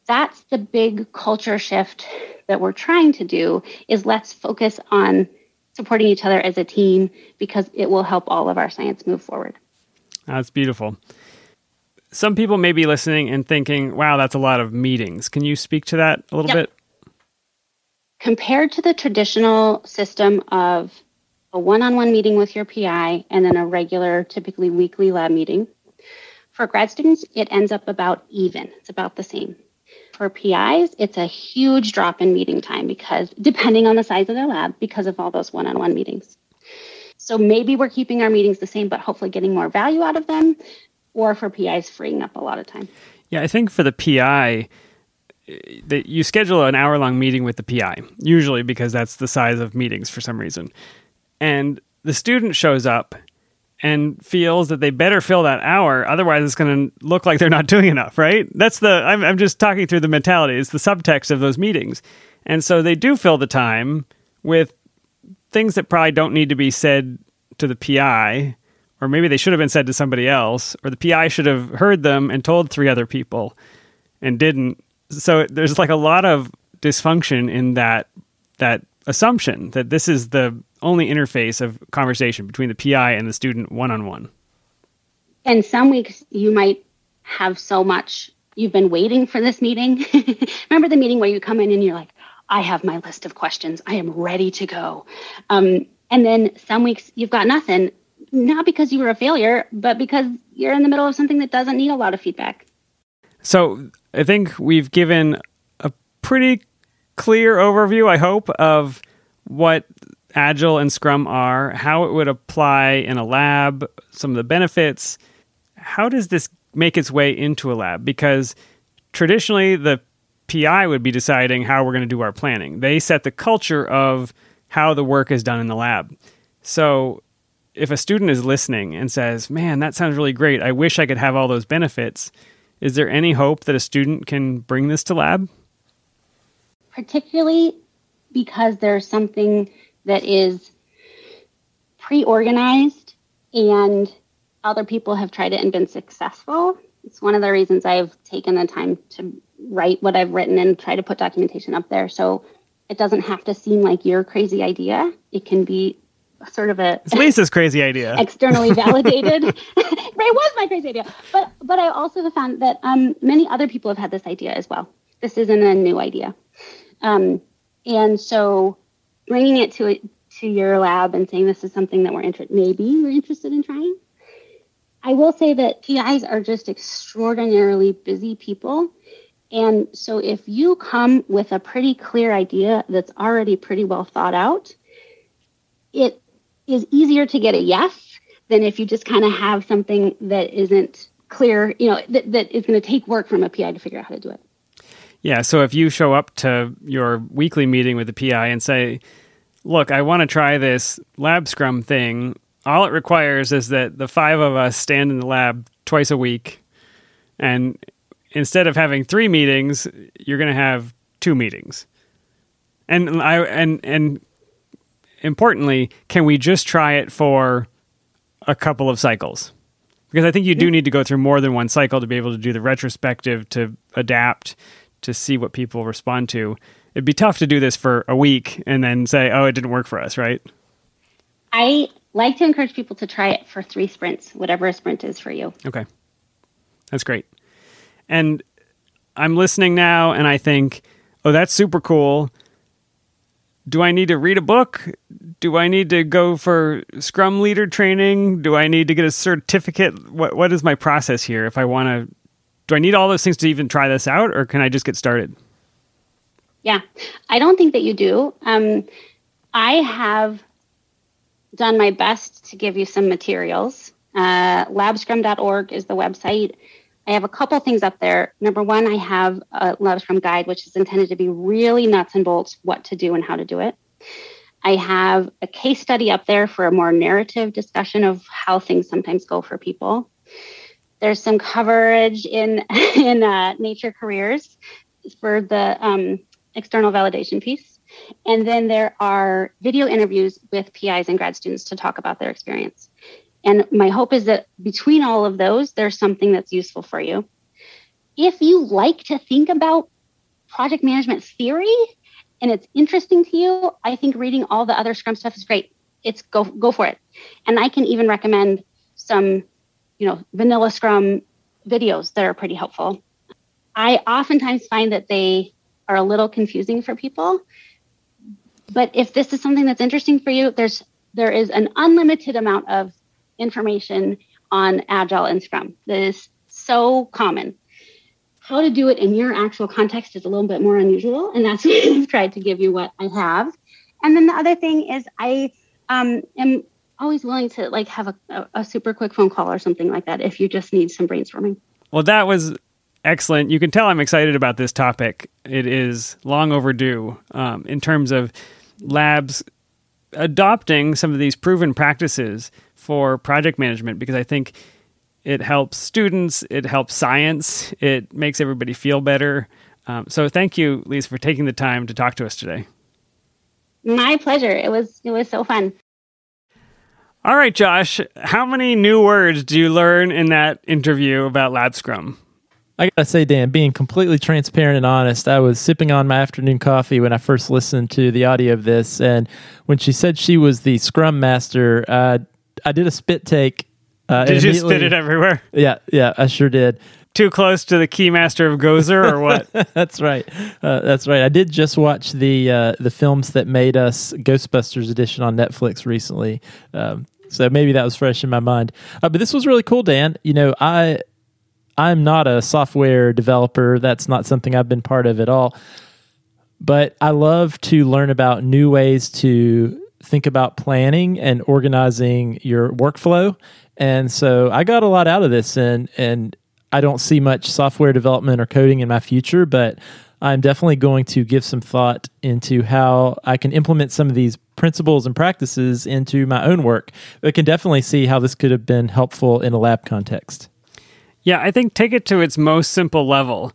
That's the big culture shift that we're trying to do. Is let's focus on supporting each other as a team because it will help all of our science move forward. That's beautiful. Some people may be listening and thinking, wow, that's a lot of meetings. Can you speak to that a little yep. bit? Compared to the traditional system of a one on one meeting with your PI and then a regular, typically weekly lab meeting, for grad students, it ends up about even. It's about the same. For PIs, it's a huge drop in meeting time because depending on the size of their lab, because of all those one on one meetings. So maybe we're keeping our meetings the same, but hopefully getting more value out of them, or for PIs, freeing up a lot of time. Yeah, I think for the PI, that you schedule an hour long meeting with the PI, usually because that's the size of meetings for some reason. And the student shows up and feels that they better fill that hour otherwise it's going to look like they're not doing enough right? That's the I'm, I'm just talking through the mentality. It's the subtext of those meetings. And so they do fill the time with things that probably don't need to be said to the pi or maybe they should have been said to somebody else or the pi should have heard them and told three other people and didn't. So there's like a lot of dysfunction in that that assumption that this is the only interface of conversation between the PI and the student one on one. And some weeks you might have so much you've been waiting for this meeting. Remember the meeting where you come in and you're like, I have my list of questions. I am ready to go. Um, and then some weeks you've got nothing, not because you were a failure, but because you're in the middle of something that doesn't need a lot of feedback. So I think we've given a pretty clear overview, I hope, of what Agile and Scrum are, how it would apply in a lab, some of the benefits. How does this make its way into a lab? Because traditionally, the PI would be deciding how we're going to do our planning. They set the culture of how the work is done in the lab. So if a student is listening and says, Man, that sounds really great. I wish I could have all those benefits. Is there any hope that a student can bring this to lab? Particularly because there's something that is pre organized and other people have tried it and been successful. It's one of the reasons I've taken the time to write what I've written and try to put documentation up there. So it doesn't have to seem like your crazy idea. It can be sort of a it's Lisa's crazy idea, externally validated. it was my crazy idea, but but I also have found that um, many other people have had this idea as well. This isn't a new idea, um, and so bringing it to to your lab and saying this is something that we're interested, maybe we're interested in trying. I will say that PIs are just extraordinarily busy people. And so if you come with a pretty clear idea that's already pretty well thought out, it is easier to get a yes than if you just kind of have something that isn't clear, you know, that, that is going to take work from a PI to figure out how to do it. Yeah. So if you show up to your weekly meeting with the PI and say, look, I want to try this lab scrum thing. All it requires is that the five of us stand in the lab twice a week. And instead of having three meetings, you're going to have two meetings. And I and and importantly, can we just try it for a couple of cycles? Because I think you do need to go through more than one cycle to be able to do the retrospective to adapt to see what people respond to it'd be tough to do this for a week and then say, oh, it didn't work for us, right? I like to encourage people to try it for three sprints, whatever a sprint is for you. Okay. That's great. And I'm listening now and I think, oh, that's super cool. Do I need to read a book? Do I need to go for Scrum leader training? Do I need to get a certificate? What what is my process here if I want to do I need all those things to even try this out or can I just get started? Yeah, I don't think that you do. Um, I have done my best to give you some materials. Uh, labscrum.org is the website. I have a couple things up there. Number one, I have a LabScrum guide, which is intended to be really nuts and bolts what to do and how to do it. I have a case study up there for a more narrative discussion of how things sometimes go for people. There's some coverage in in uh, Nature Careers for the um, external validation piece. And then there are video interviews with PIs and grad students to talk about their experience. And my hope is that between all of those, there's something that's useful for you. If you like to think about project management theory and it's interesting to you, I think reading all the other Scrum stuff is great. It's go go for it. And I can even recommend some, you know, vanilla Scrum videos that are pretty helpful. I oftentimes find that they are a little confusing for people. But if this is something that's interesting for you, there's there is an unlimited amount of information on Agile and Scrum that is so common. How to do it in your actual context is a little bit more unusual, and that's why I've tried to give you what I have. And then the other thing is I um, am always willing to like have a, a, super quick phone call or something like that if you just need some brainstorming. Well, that was excellent. You can tell I'm excited about this topic. It is long overdue um, in terms of labs adopting some of these proven practices for project management because I think it helps students, it helps science, it makes everybody feel better. Um, so thank you, Lisa, for taking the time to talk to us today. My pleasure. It was it was so fun. All right, Josh, how many new words do you learn in that interview about Lab Scrum? I gotta say, Dan, being completely transparent and honest, I was sipping on my afternoon coffee when I first listened to the audio of this, and when she said she was the Scrum Master, uh, I did a spit take. Uh, did you spit it everywhere? Yeah, yeah, I sure did. Too close to the Keymaster of Gozer, or what? that's right. Uh, that's right. I did just watch the uh, the films that made us Ghostbusters edition on Netflix recently. Um, so maybe that was fresh in my mind. Uh, but this was really cool, Dan. You know, I I'm not a software developer. That's not something I've been part of at all. But I love to learn about new ways to think about planning and organizing your workflow. And so I got a lot out of this and and I don't see much software development or coding in my future, but I'm definitely going to give some thought into how I can implement some of these principles and practices into my own work. I can definitely see how this could have been helpful in a lab context. Yeah, I think take it to its most simple level.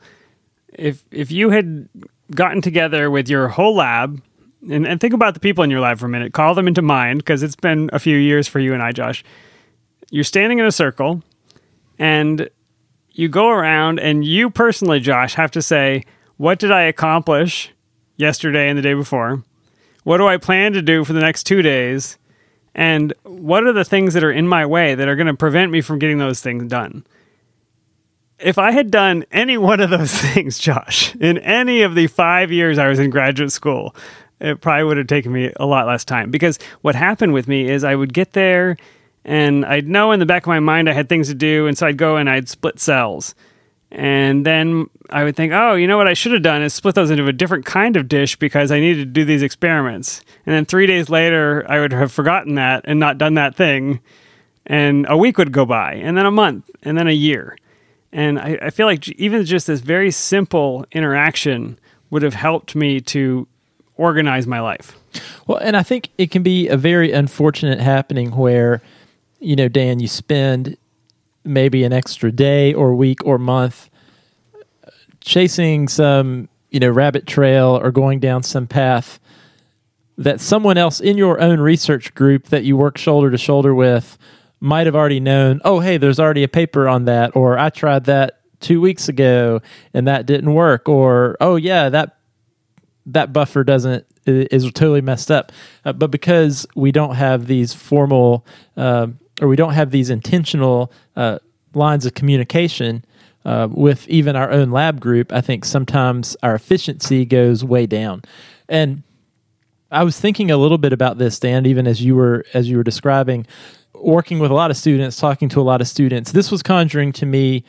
If if you had gotten together with your whole lab and, and think about the people in your lab for a minute, call them into mind because it's been a few years for you and I, Josh. You're standing in a circle and you go around and you personally, Josh, have to say, what did I accomplish yesterday and the day before? What do I plan to do for the next two days? And what are the things that are in my way that are going to prevent me from getting those things done? if I had done any one of those things, Josh, in any of the five years I was in graduate school, it probably would have taken me a lot less time. Because what happened with me is I would get there and I'd know in the back of my mind I had things to do. And so I'd go and I'd split cells. And then I would think, oh, you know what I should have done is split those into a different kind of dish because I needed to do these experiments. And then three days later, I would have forgotten that and not done that thing. And a week would go by, and then a month, and then a year. And I, I feel like even just this very simple interaction would have helped me to organize my life. Well, and I think it can be a very unfortunate happening where, you know, Dan, you spend maybe an extra day or week or month chasing some, you know, rabbit trail or going down some path that someone else in your own research group that you work shoulder to shoulder with might have already known, oh, hey, there's already a paper on that, or I tried that two weeks ago and that didn't work, or oh yeah, that that buffer doesn't is totally messed up. Uh, but because we don't have these formal uh, or we don't have these intentional uh, lines of communication uh, with even our own lab group, I think sometimes our efficiency goes way down. And I was thinking a little bit about this, Dan, even as you were as you were describing working with a lot of students, talking to a lot of students, this was conjuring to me,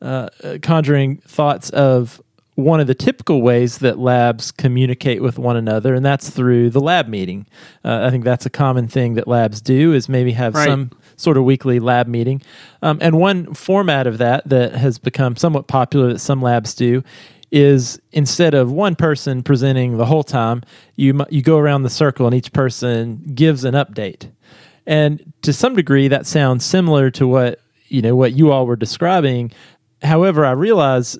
uh, conjuring thoughts of one of the typical ways that labs communicate with one another, and that's through the lab meeting. Uh, I think that's a common thing that labs do is maybe have right. some sort of weekly lab meeting. Um, and one format of that that has become somewhat popular that some labs do is instead of one person presenting the whole time, you you go around the circle and each person gives an update. And to some degree, that sounds similar to what you know what you all were describing. However, I realize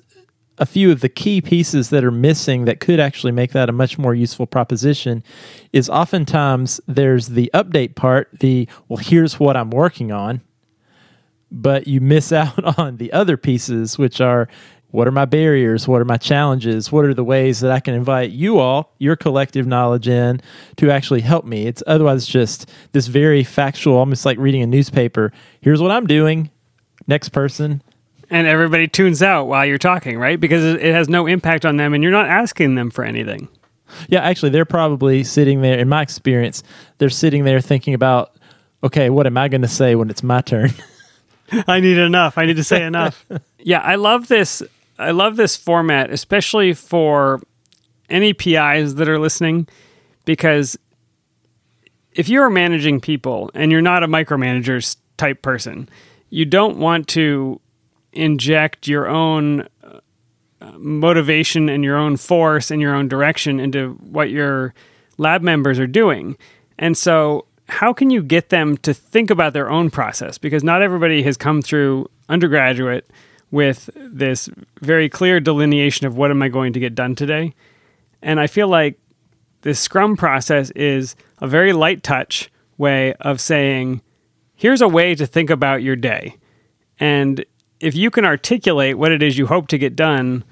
a few of the key pieces that are missing that could actually make that a much more useful proposition is oftentimes there's the update part, the well, here's what I'm working on, but you miss out on the other pieces, which are what are my barriers? What are my challenges? What are the ways that I can invite you all, your collective knowledge in to actually help me? It's otherwise just this very factual, almost like reading a newspaper. Here's what I'm doing. Next person. And everybody tunes out while you're talking, right? Because it has no impact on them and you're not asking them for anything. Yeah, actually, they're probably sitting there, in my experience, they're sitting there thinking about, okay, what am I going to say when it's my turn? I need enough. I need to say enough. yeah, I love this I love this format, especially for any PIs that are listening, because if you're managing people and you're not a micromanager type person, you don't want to inject your own uh, motivation and your own force and your own direction into what your lab members are doing. And so, how can you get them to think about their own process? Because not everybody has come through undergraduate with this very clear delineation of what am I going to get done today. And I feel like this Scrum process is a very light touch way of saying, here's a way to think about your day. And if you can articulate what it is you hope to get done,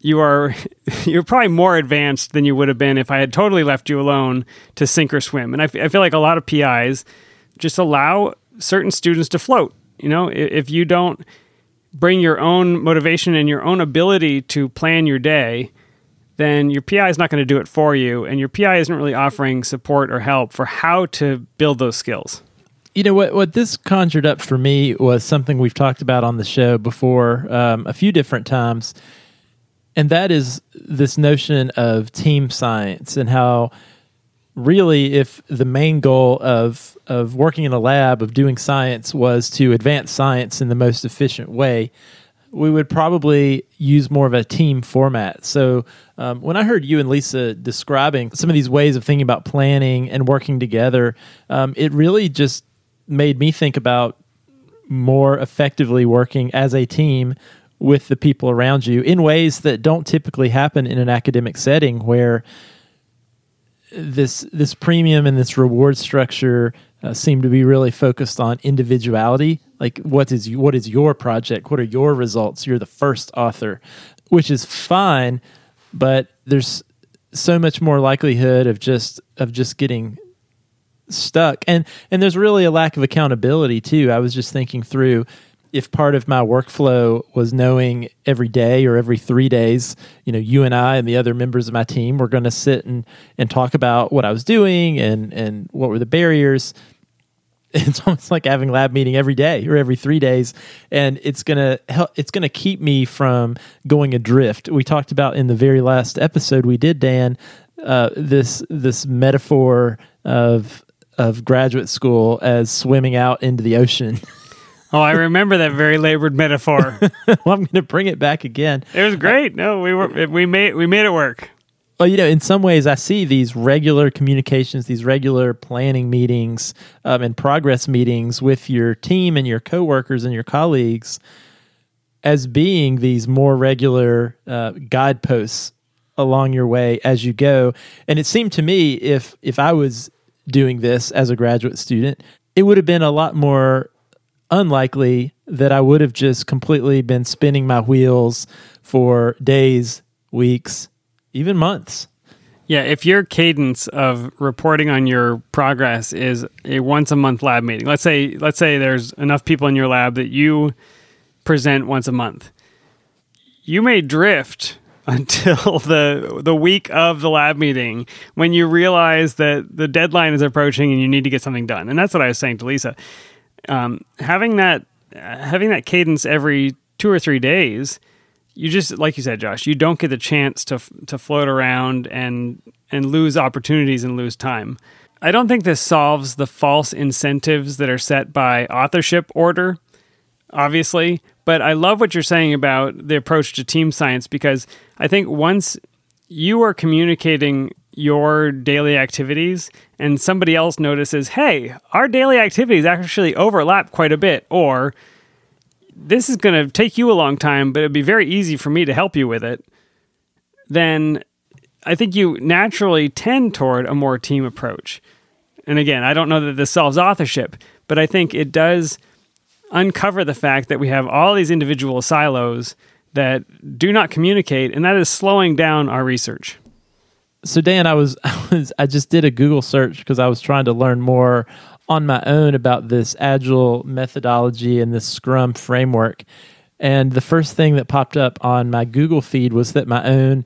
you are you're probably more advanced than you would have been if I had totally left you alone to sink or swim. And I, f- I feel like a lot of PIs just allow certain students to float. You know, if you don't bring your own motivation and your own ability to plan your day, then your PI is not going to do it for you, and your PI isn't really offering support or help for how to build those skills. You know what? What this conjured up for me was something we've talked about on the show before um, a few different times, and that is this notion of team science and how really if the main goal of of working in a lab of doing science was to advance science in the most efficient way we would probably use more of a team format. So, um, when I heard you and Lisa describing some of these ways of thinking about planning and working together, um, it really just made me think about more effectively working as a team with the people around you in ways that don't typically happen in an academic setting where this this premium and this reward structure uh, seem to be really focused on individuality. Like, what is what is your project? What are your results? You're the first author, which is fine, but there's so much more likelihood of just of just getting stuck, and and there's really a lack of accountability too. I was just thinking through if part of my workflow was knowing every day or every three days, you know, you and I and the other members of my team were going to sit and, and talk about what I was doing and, and what were the barriers. It's almost like having lab meeting every day or every three days, and it's gonna help. It's gonna keep me from going adrift. We talked about in the very last episode we did, Dan, uh, this this metaphor of of graduate school as swimming out into the ocean. Oh, I remember that very labored metaphor. well, I'm going to bring it back again. It was great. No, we were we made we made it work. Well, you know, in some ways, I see these regular communications, these regular planning meetings um, and progress meetings with your team and your coworkers and your colleagues as being these more regular uh, guideposts along your way as you go. And it seemed to me, if if I was doing this as a graduate student, it would have been a lot more unlikely that I would have just completely been spinning my wheels for days, weeks, even months. Yeah, if your cadence of reporting on your progress is a once a month lab meeting, let's say let's say there's enough people in your lab that you present once a month. You may drift until the the week of the lab meeting when you realize that the deadline is approaching and you need to get something done. And that's what I was saying to Lisa um, having that uh, having that cadence every two or three days, you just like you said, Josh, you don't get the chance to to float around and and lose opportunities and lose time. I don't think this solves the false incentives that are set by authorship order, obviously, but I love what you're saying about the approach to team science because I think once you are communicating your daily activities and somebody else notices, hey, our daily activities actually overlap quite a bit, or this is going to take you a long time, but it'd be very easy for me to help you with it, then I think you naturally tend toward a more team approach. And again, I don't know that this solves authorship, but I think it does uncover the fact that we have all these individual silos that do not communicate, and that is slowing down our research so Dan, I was, I was I just did a Google search because I was trying to learn more on my own about this agile methodology and this Scrum framework. And the first thing that popped up on my Google feed was that my own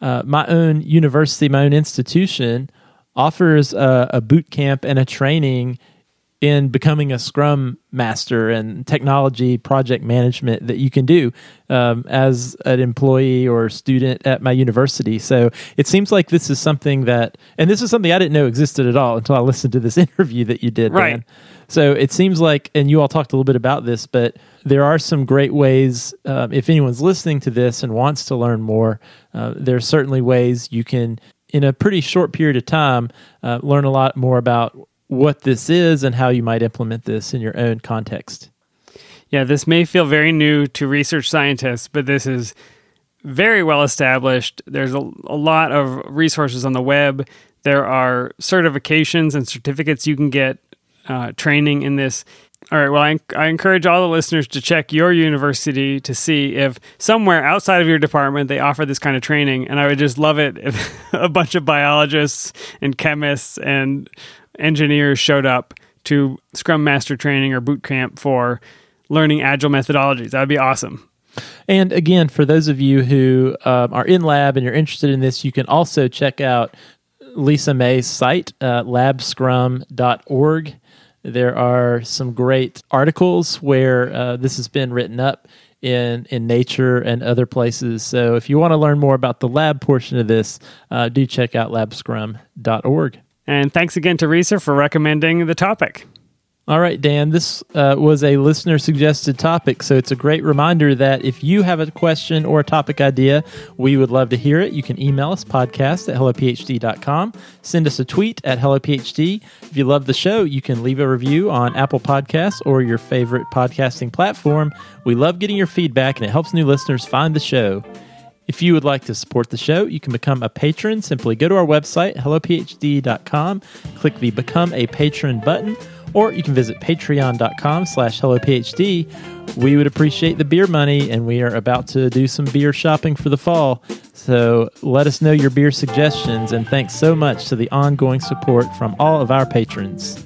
uh, my own university, my own institution offers a, a boot camp and a training in becoming a Scrum master and technology project management that you can do um, as an employee or student at my university. So it seems like this is something that, and this is something I didn't know existed at all until I listened to this interview that you did, right. Dan. So it seems like, and you all talked a little bit about this, but there are some great ways. Um, if anyone's listening to this and wants to learn more, uh, there are certainly ways you can in a pretty short period of time, uh, learn a lot more about what this is and how you might implement this in your own context. Yeah, this may feel very new to research scientists, but this is very well established. There's a, a lot of resources on the web. There are certifications and certificates you can get uh, training in this. All right. Well, I, I encourage all the listeners to check your university to see if somewhere outside of your department they offer this kind of training. And I would just love it if a bunch of biologists and chemists and engineers showed up to Scrum Master training or boot camp for learning agile methodologies. That would be awesome. And again, for those of you who um, are in lab and you're interested in this, you can also check out Lisa May's site, uh, labscrum.org. There are some great articles where uh, this has been written up in in Nature and other places. So if you want to learn more about the lab portion of this, uh, do check out labscrum.org. And thanks again to Risa for recommending the topic. All right, Dan, this uh, was a listener suggested topic, so it's a great reminder that if you have a question or a topic idea, we would love to hear it. You can email us podcast at hellophd.com, send us a tweet at hellophd. If you love the show, you can leave a review on Apple Podcasts or your favorite podcasting platform. We love getting your feedback, and it helps new listeners find the show. If you would like to support the show, you can become a patron. Simply go to our website, hellophd.com, click the Become a Patron button, or you can visit patreon.com slash hellophd. We would appreciate the beer money, and we are about to do some beer shopping for the fall. So let us know your beer suggestions, and thanks so much to the ongoing support from all of our patrons.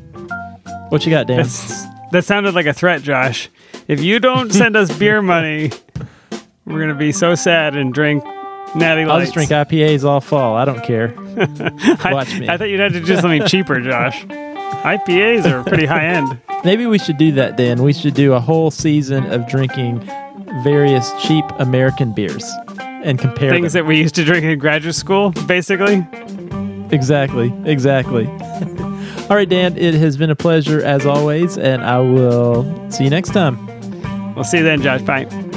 What you got, Dan? That's, that sounded like a threat, Josh. If you don't send us beer money, we're going to be so sad and drink Natty Lights. I'll just drink IPAs all fall. I don't care. Watch me. I, I thought you'd have to do something cheaper, Josh. IPAs are pretty high end. Maybe we should do that, Dan. We should do a whole season of drinking various cheap American beers and compare Things them. that we used to drink in graduate school, basically. exactly, exactly. All right, Dan. It has been a pleasure as always, and I will see you next time. We'll see you then, Josh. Bye.